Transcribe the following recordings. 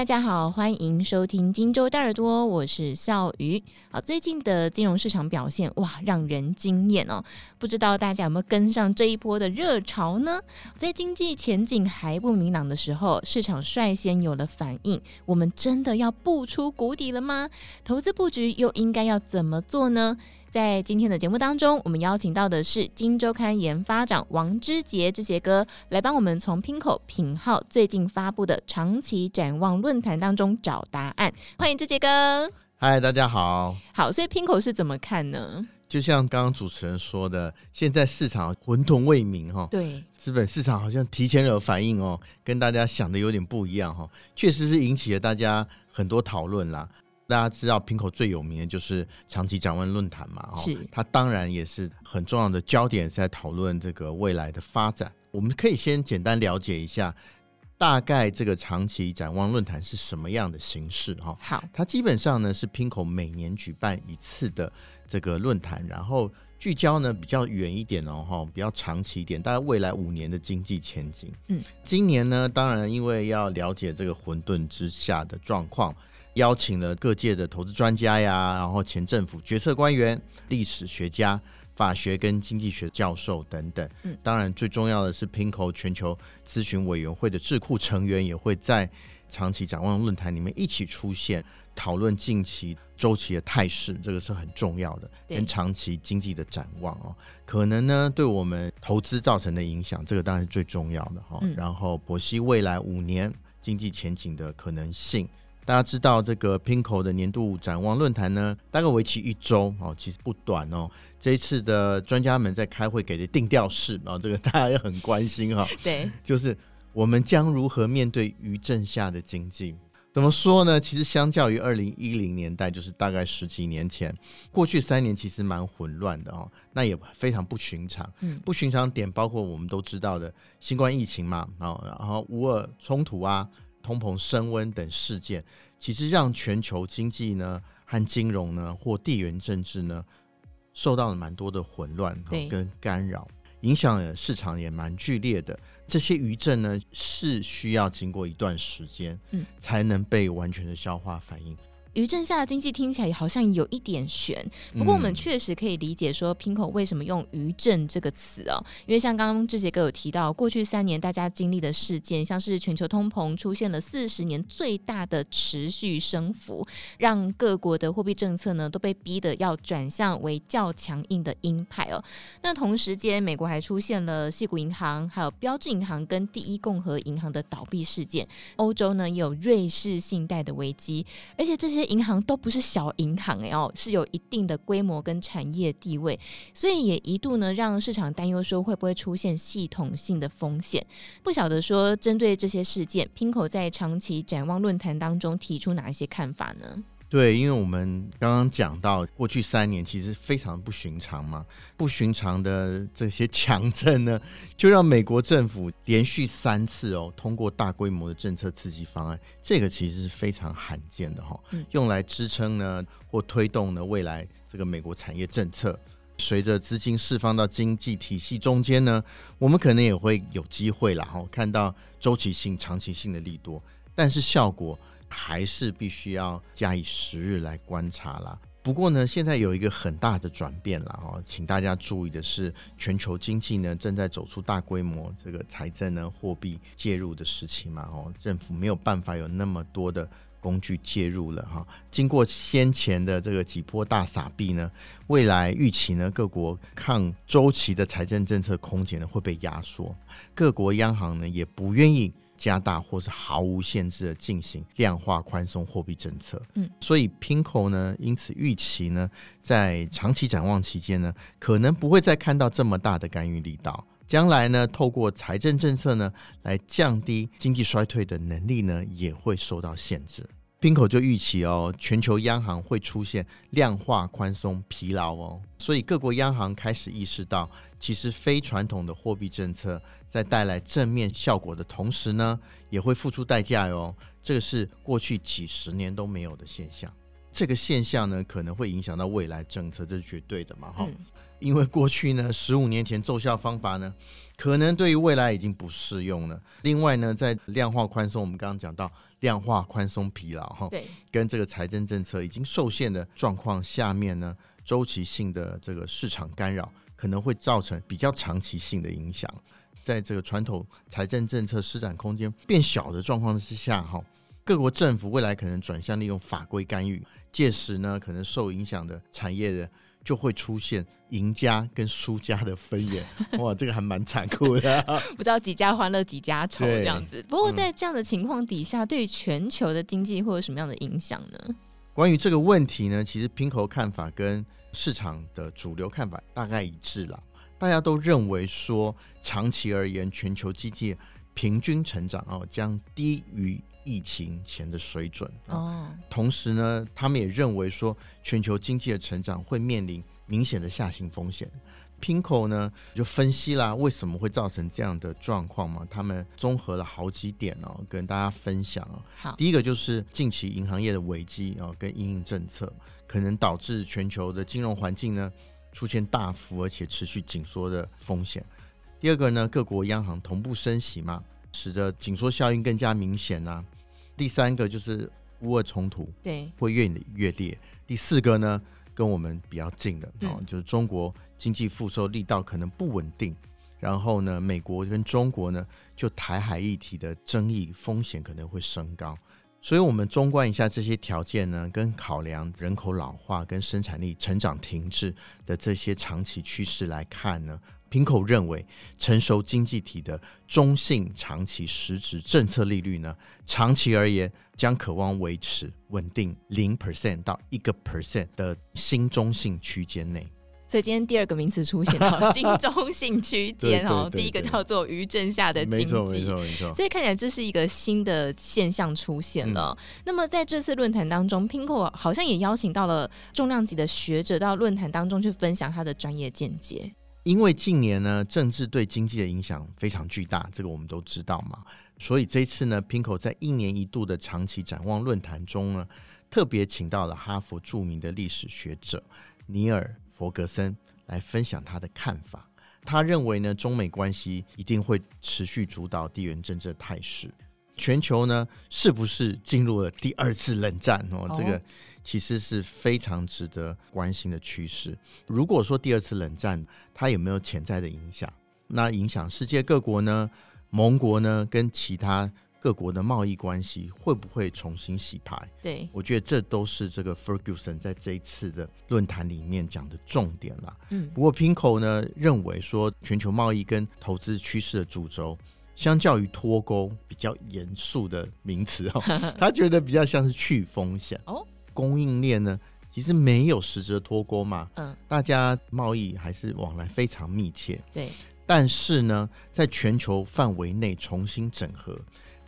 大家好，欢迎收听荆州大耳朵，我是笑鱼。好，最近的金融市场表现哇，让人惊艳哦。不知道大家有没有跟上这一波的热潮呢？在经济前景还不明朗的时候，市场率先有了反应。我们真的要步出谷底了吗？投资布局又应该要怎么做呢？在今天的节目当中，我们邀请到的是《金周刊》研发长王之杰之杰哥，来帮我们从 PIMCO 品号最近发布的长期展望论坛当中找答案。欢迎之杰哥。嗨，大家好。好，所以 PIMCO 是怎么看呢？就像刚刚主持人说的，现在市场混沌未明哈。对，资本市场好像提前有反应哦，跟大家想的有点不一样哈。确实是引起了大家很多讨论啦。大家知道 Pinko 最有名的就是长期展望论坛嘛，是它当然也是很重要的焦点，是在讨论这个未来的发展。我们可以先简单了解一下，大概这个长期展望论坛是什么样的形式哈。好，它基本上呢是 Pinko 每年举办一次的这个论坛，然后聚焦呢比较远一点哦，哈，比较长期一点，大概未来五年的经济前景。嗯，今年呢，当然因为要了解这个混沌之下的状况。邀请了各界的投资专家呀，然后前政府决策官员、历史学家、法学跟经济学教授等等。嗯，当然最重要的是，Pinco 全球咨询委员会的智库成员也会在长期展望论坛里面一起出现，讨论近期周期的态势，这个是很重要的，跟长期经济的展望哦。可能呢对我们投资造成的影响，这个当然是最重要的哈。嗯，然后博析未来五年经济前景的可能性。大家知道这个 Pinko 的年度展望论坛呢，大概为期一周哦，其实不短哦。这一次的专家们在开会给的定调是啊，这个大家也很关心哈。对，就是我们将如何面对余震下的经济？怎么说呢？其实相较于二零一零年代，就是大概十几年前，过去三年其实蛮混乱的哦，那也非常不寻常。嗯，不寻常点包括我们都知道的新冠疫情嘛，然后然后乌尔冲突啊。通膨升温等事件，其实让全球经济呢和金融呢或地缘政治呢受到了蛮多的混乱跟干扰，影响了市场也蛮剧烈的。这些余震呢是需要经过一段时间，嗯，才能被完全的消化反应。余震下的经济听起来好像有一点悬，不过我们确实可以理解说，Pinco 为什么用余震这个词哦，因为像刚刚志杰哥有提到，过去三年大家经历的事件，像是全球通膨出现了四十年最大的持续升幅，让各国的货币政策呢都被逼得要转向为较强硬的鹰派哦。那同时间，美国还出现了系股银行、还有标志银行跟第一共和银行的倒闭事件，欧洲呢也有瑞士信贷的危机，而且这些。银行都不是小银行哎哦，是有一定的规模跟产业地位，所以也一度呢让市场担忧说会不会出现系统性的风险。不晓得说针对这些事件拼口在长期展望论坛当中提出哪一些看法呢？对，因为我们刚刚讲到过去三年其实非常不寻常嘛，不寻常的这些强震呢，就让美国政府连续三次哦通过大规模的政策刺激方案，这个其实是非常罕见的哈、哦，用来支撑呢或推动呢未来这个美国产业政策。随着资金释放到经济体系中间呢，我们可能也会有机会啦哈，看到周期性、长期性的利多，但是效果。还是必须要加以时日来观察啦。不过呢，现在有一个很大的转变了哦，请大家注意的是，全球经济呢正在走出大规模这个财政呢货币介入的时期嘛哦，政府没有办法有那么多的工具介入了哈。经过先前的这个几波大撒币呢，未来预期呢各国抗周期的财政政策空间呢会被压缩，各国央行呢也不愿意。加大或是毫无限制的进行量化宽松货币政策，嗯，所以 Pinco 呢，因此预期呢，在长期展望期间呢，可能不会再看到这么大的干预力道。将来呢，透过财政政策呢，来降低经济衰退的能力呢，也会受到限制。Pinco 就预期哦，全球央行会出现量化宽松疲劳哦，所以各国央行开始意识到，其实非传统的货币政策在带来正面效果的同时呢，也会付出代价哟。这个是过去几十年都没有的现象。这个现象呢，可能会影响到未来政策，这是绝对的嘛哈。因为过去呢，十五年前奏效方法呢，可能对于未来已经不适用了。另外呢，在量化宽松，我们刚刚讲到量化宽松疲劳哈，对，跟这个财政政策已经受限的状况下面呢，周期性的这个市场干扰可能会造成比较长期性的影响。在这个传统财政政策施展空间变小的状况之下，哈，各国政府未来可能转向利用法规干预，届时呢，可能受影响的产业的就会出现赢家跟输家的分野。哇，这个还蛮残酷的，不知道几家欢乐几家愁这样子。不过在这样的情况底下，嗯、对于全球的经济会有什么样的影响呢？关于这个问题呢，其实 PIMCO 看法跟市场的主流看法大概一致了。大家都认为说，长期而言，全球经济平均成长哦将低于疫情前的水准哦。同时呢，他们也认为说，全球经济的成长会面临明显的下行风险。Pinko 呢就分析啦，为什么会造成这样的状况嘛？他们综合了好几点哦，跟大家分享哦。好，第一个就是近期银行业的危机哦，跟因应政策可能导致全球的金融环境呢。出现大幅而且持续紧缩的风险。第二个呢，各国央行同步升息嘛，使得紧缩效应更加明显呐、啊。第三个就是乌俄冲突，对，会越演越烈。第四个呢，跟我们比较近的啊、就是中国经济复苏力道可能不稳定。然后呢，美国跟中国呢，就台海议题的争议风险可能会升高。所以，我们综观一下这些条件呢，跟考量人口老化跟生产力成长停滞的这些长期趋势来看呢平口认为，成熟经济体的中性长期实质政策利率呢，长期而言将可望维持稳定零 percent 到一个 percent 的新中性区间内。所以今天第二个名词出现了，新中性区间哦，第一个叫做余震下的经济，没错没错没错。所以看起来这是一个新的现象出现了。嗯、那么在这次论坛当中，Pinko 好像也邀请到了重量级的学者到论坛当中去分享他的专业见解。因为近年呢，政治对经济的影响非常巨大，这个我们都知道嘛。所以这次呢，Pinko 在一年一度的长期展望论坛中呢，特别请到了哈佛著名的历史学者尼尔。弗格森来分享他的看法。他认为呢，中美关系一定会持续主导地缘政治的态势。全球呢，是不是进入了第二次冷战？哦，这个其实是非常值得关心的趋势。如果说第二次冷战它有没有潜在的影响？那影响世界各国呢？盟国呢？跟其他？各国的贸易关系会不会重新洗牌？对，我觉得这都是这个 Ferguson 在这一次的论坛里面讲的重点了。嗯，不过 Pinko 呢认为说，全球贸易跟投资趋势的主轴，相较于脱钩比较严肃的名词哦，他觉得比较像是去风险哦。供应链呢，其实没有实质的脱钩嘛，嗯，大家贸易还是往来非常密切。对，但是呢，在全球范围内重新整合。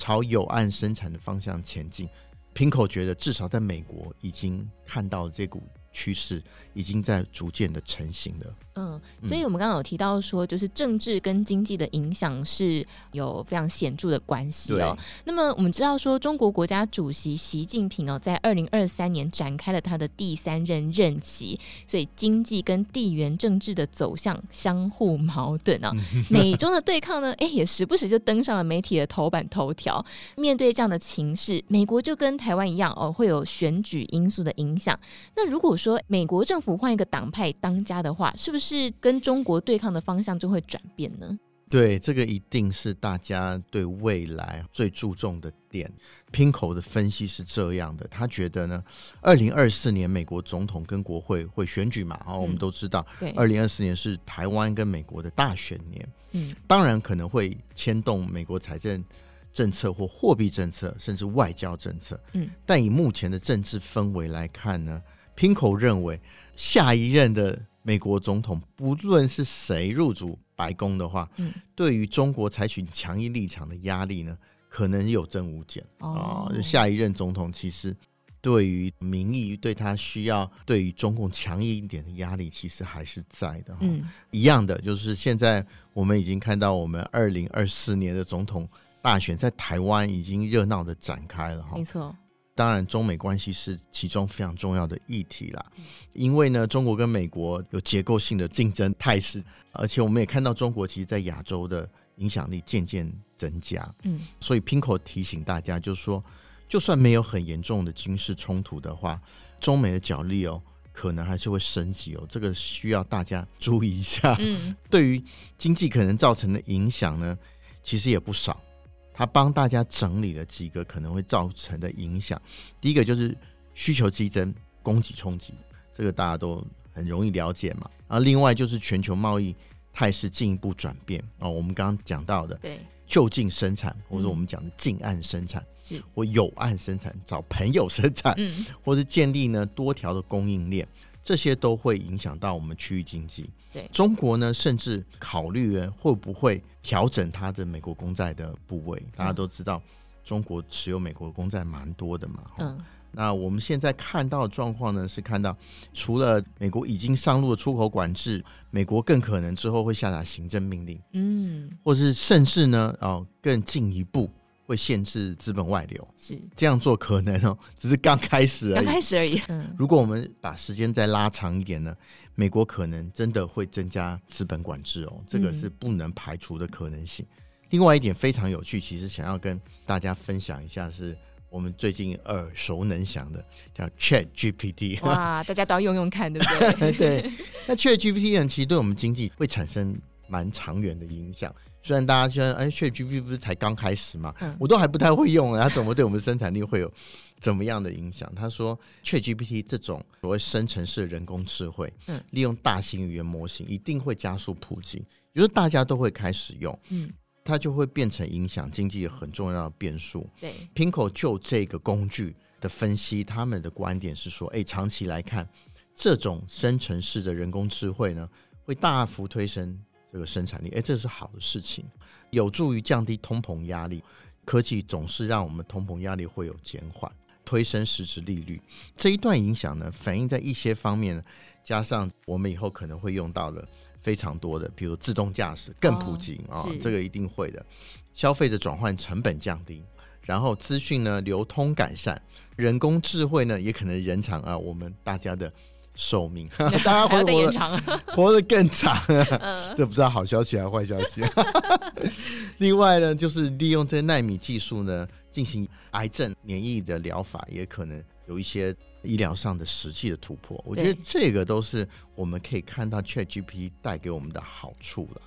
朝有岸生产的方向前进。平口觉得至少在美国已经看到这股趋势，已经在逐渐的成型了。嗯，所以我们刚刚有提到说，就是政治跟经济的影响是有非常显著的关系哦。那么我们知道说，中国国家主席习近平哦，在二零二三年展开了他的第三任任期，所以经济跟地缘政治的走向相互矛盾啊。美中的对抗呢，哎，也时不时就登上了媒体的头版头条。面对这样的情势，美国就跟台湾一样哦，会有选举因素的影响。那如果说美国政府换一个党派当家的话，是不是？跟中国对抗的方向就会转变呢？对，这个一定是大家对未来最注重的点。PIMCO 的分析是这样的，他觉得呢，二零二四年美国总统跟国会会选举嘛，啊、嗯，我们都知道，对，二零二四年是台湾跟美国的大选年，嗯，当然可能会牵动美国财政政策或货币政策，甚至外交政策，嗯，但以目前的政治氛围来看呢，PIMCO 认为下一任的。美国总统不论是谁入主白宫的话，嗯，对于中国采取强硬立场的压力呢，可能有增无减啊。下一任总统其实对于民意对他需要对于中共强硬一点的压力，其实还是在的。嗯，一样的就是现在我们已经看到，我们二零二四年的总统大选在台湾已经热闹的展开了哈。没错。当然中美关系是其中非常重要的议题啦。因为呢，中国跟美国有结构性的竞争态势，而且我们也看到中国其实在亚洲的影响力渐渐增加。嗯，所以 Pinko 提醒大家，就是说，就算没有很严重的军事冲突的话，中美的角力哦，可能还是会升级哦。这个需要大家注意一下。嗯，对于经济可能造成的影响呢，其实也不少。他帮大家整理了几个可能会造成的影响。第一个就是需求激增、供给冲击，这个大家都很容易了解嘛。然后另外就是全球贸易态势进一步转变哦，我们刚刚讲到的，对，就近生产，或者我们讲的近岸生产，是。或有岸生产，找朋友生产，嗯，或是建立呢多条的供应链，这些都会影响到我们区域经济。对，中国呢，甚至考虑会不会调整它的美国公债的部位？大家都知道，中国持有美国公债蛮多的嘛。嗯，那我们现在看到的状况呢，是看到除了美国已经上路的出口管制，美国更可能之后会下达行政命令，嗯，或是甚至呢，哦，更进一步。会限制资本外流，是这样做可能哦，只是刚开始而已，刚开始而已。嗯，如果我们把时间再拉长一点呢，美国可能真的会增加资本管制哦，这个是不能排除的可能性。嗯、另外一点非常有趣，其实想要跟大家分享一下，是我们最近耳熟能详的叫 Chat GPT。哇，大家都要用用看，对不对？对。那 Chat GPT 呢，其实对我们经济会产生蛮长远的影响。虽然大家现在，哎，ChatGPT 不是才刚开始嘛，嗯、我都还不太会用，它怎么对我们生产力会有 怎么样的影响？他说，ChatGPT 这种所谓生成式人工智慧，嗯，利用大型语言模型，一定会加速普及，也就是大家都会开始用，嗯，它就会变成影响经济很重要的变数。对，Pinko 就这个工具的分析，他们的观点是说，哎，长期来看，这种生成式的人工智慧呢，会大幅推升。这个生产力，哎，这是好的事情，有助于降低通膨压力。科技总是让我们通膨压力会有减缓，推升实质利率。这一段影响呢，反映在一些方面，加上我们以后可能会用到的非常多的，比如自动驾驶更普及啊、哦哦，这个一定会的。消费的转换成本降低，然后资讯呢流通改善，人工智慧呢也可能延长啊我们大家的。寿命，大家活得延长，活得更长。这不知道好消息还是坏消息。另外呢，就是利用这纳米技术呢，进行癌症免疫的疗法，也可能有一些医疗上的实际的突破。我觉得这个都是我们可以看到 ChatGPT 带给我们的好处了。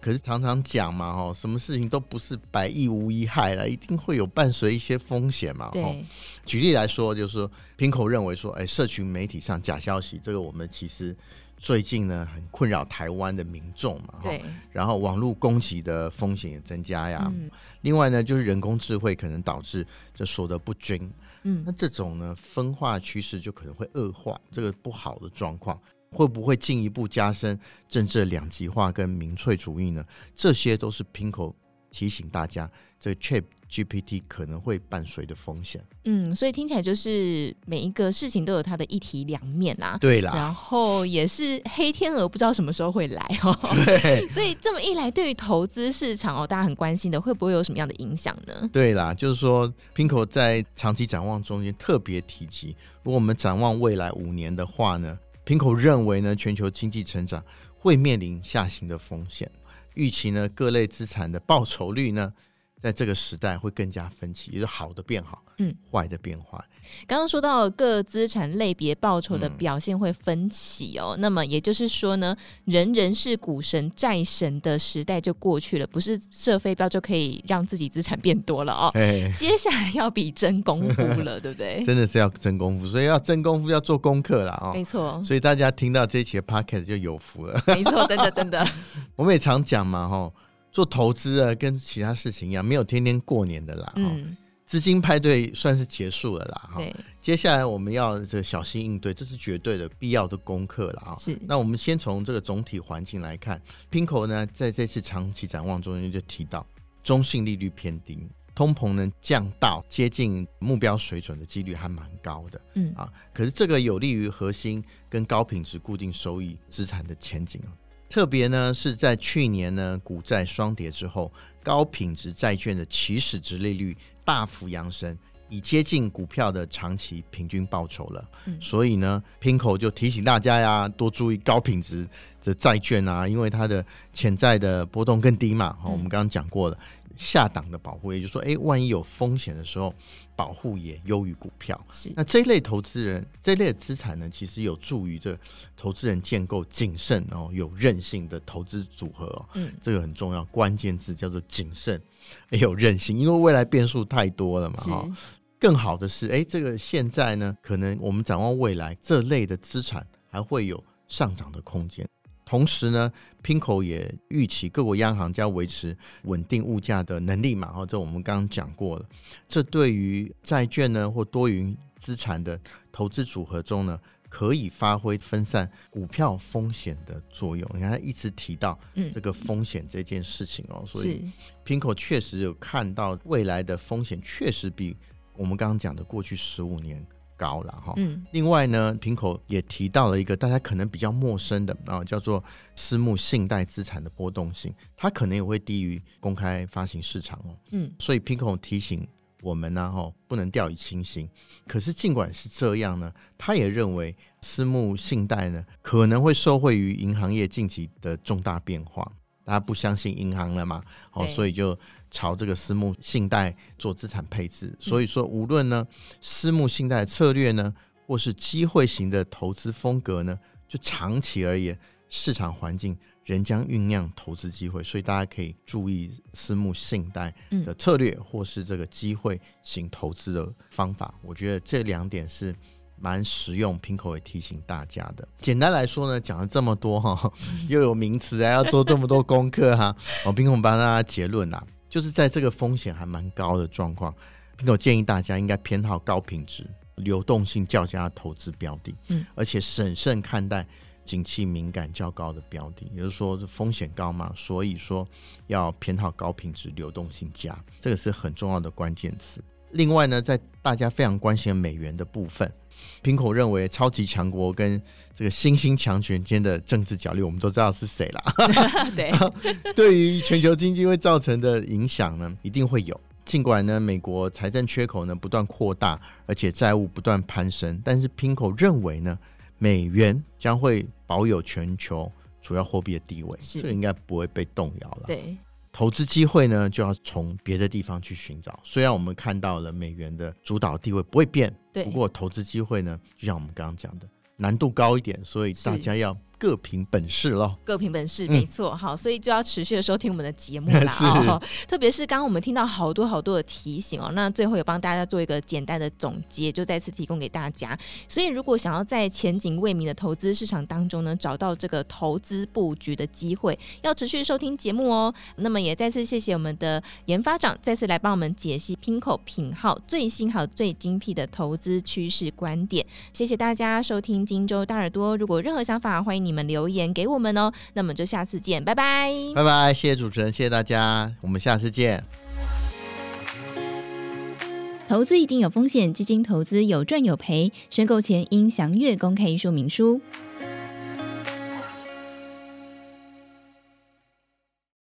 可是常常讲嘛，哈，什么事情都不是百益无一害了，一定会有伴随一些风险嘛。对，举例来说，就是说，Pinko 认为说，哎，社群媒体上假消息，这个我们其实最近呢很困扰台湾的民众嘛。对。然后网络攻击的风险也增加呀。嗯。另外呢，就是人工智慧可能导致这所得不均。嗯。那这种呢分化趋势就可能会恶化这个不好的状况。会不会进一步加深政治两极化跟民粹主义呢？这些都是 Pinko 提醒大家，这个 ChatGPT 可能会伴随的风险。嗯，所以听起来就是每一个事情都有它的一体两面啦。对啦，然后也是黑天鹅，不知道什么时候会来哦。对，所以这么一来，对于投资市场哦，大家很关心的，会不会有什么样的影响呢？对啦，就是说 Pinko 在长期展望中间特别提及，如果我们展望未来五年的话呢平口认为呢，全球经济成长会面临下行的风险，预期呢各类资产的报酬率呢，在这个时代会更加分歧，也就是好的变好，嗯，坏的变坏。刚刚说到各资产类别报酬的表现会分歧哦，嗯、那么也就是说呢，人人是股神债神的时代就过去了，不是射飞镖就可以让自己资产变多了哦。嘿嘿接下来要比真功夫了，对不对？真的是要真功夫，所以要真功夫要做功课了哦。没错，所以大家听到这一期的 Podcast 就有福了。没错，真的真的。我们也常讲嘛，哈。做投资啊，跟其他事情一样，没有天天过年的啦。嗯，资金派对算是结束了啦。哈，接下来我们要这个小心应对，这是绝对的必要的功课了啊。是。那我们先从这个总体环境来看，Pinko 呢在这次长期展望中间就提到，中性利率偏低，通膨能降到接近目标水准的几率还蛮高的。嗯啊，可是这个有利于核心跟高品质固定收益资产的前景啊。特别呢，是在去年呢，股债双跌之后，高品质债券的起始值利率大幅扬升，已接近股票的长期平均报酬了。嗯、所以呢，Pinko 就提醒大家呀，多注意高品质的债券啊，因为它的潜在的波动更低嘛。好、嗯，我们刚刚讲过了。下档的保护，也就是说，哎，万一有风险的时候，保护也优于股票。是，那这一类投资人，这一类资产呢，其实有助于这投资人建构谨慎哦、有韧性的投资组合哦。嗯，这个很重要，关键字叫做谨慎，有韧性，因为未来变数太多了嘛。哈，更好的是，哎，这个现在呢，可能我们展望未来，这类的资产还会有上涨的空间。同时呢，PIMCO 也预期各国央行将维持稳定物价的能力嘛，哦，这我们刚刚讲过了。这对于债券呢或多云资产的投资组合中呢，可以发挥分散股票风险的作用。你看，他一直提到这个风险这件事情哦，嗯、所以 PIMCO 确实有看到未来的风险确实比我们刚刚讲的过去十五年。高了哈，嗯，另外呢，PIMCO 也提到了一个大家可能比较陌生的啊，叫做私募信贷资产的波动性，它可能也会低于公开发行市场哦，嗯，所以 PIMCO 提醒我们呢，哈，不能掉以轻心。可是尽管是这样呢，他也认为私募信贷呢可能会受惠于银行业近期的重大变化，大家不相信银行了嘛，哦，所以就。朝这个私募信贷做资产配置，所以说无论呢私募信贷策略呢，或是机会型的投资风格呢，就长期而言，市场环境仍将酝酿投资机会，所以大家可以注意私募信贷的策略，或是这个机会型投资的方法。我觉得这两点是蛮实用，PIMCO 也提醒大家的。简单来说呢，讲了这么多哈，又有名词啊要做这么多功课哈，我 PIMCO 帮大家结论呐。就是在这个风险还蛮高的状况，PIMCO 建议大家应该偏好高品质、流动性较佳的投资标的，嗯，而且审慎看待景气敏感较高的标的，也就是说风险高嘛，所以说要偏好高品质、流动性佳，这个是很重要的关键词。另外呢，在大家非常关心的美元的部分。PIMCO 认为，超级强国跟这个新兴强权间的政治角力，我们都知道是谁了。对，对于全球经济会造成的影响呢，一定会有。尽管呢，美国财政缺口呢不断扩大，而且债务不断攀升，但是 PIMCO 认为呢，美元将会保有全球主要货币的地位，这应该不会被动摇了。对。投资机会呢，就要从别的地方去寻找。虽然我们看到了美元的主导地位不会变，对，不过投资机会呢，就像我们刚刚讲的，难度高一点，所以大家要。各凭本事喽，各凭本事，没错，好，所以就要持续的收听我们的节目啦。哦，特别是刚刚我们听到好多好多的提醒哦，那最后也帮大家做一个简单的总结，就再次提供给大家。所以如果想要在前景未明的投资市场当中呢，找到这个投资布局的机会，要持续收听节目哦。那么也再次谢谢我们的研发长，再次来帮我们解析 PIMCO 品号最新还有最精辟的投资趋势观点。谢谢大家收听荆州大耳朵，如果任何想法，欢迎你。你们留言给我们哦，那么就下次见，拜拜，拜拜，谢谢主持人，谢谢大家，我们下次见。投资一定有风险，基金投资有赚有赔，申购前应详阅公开说明书。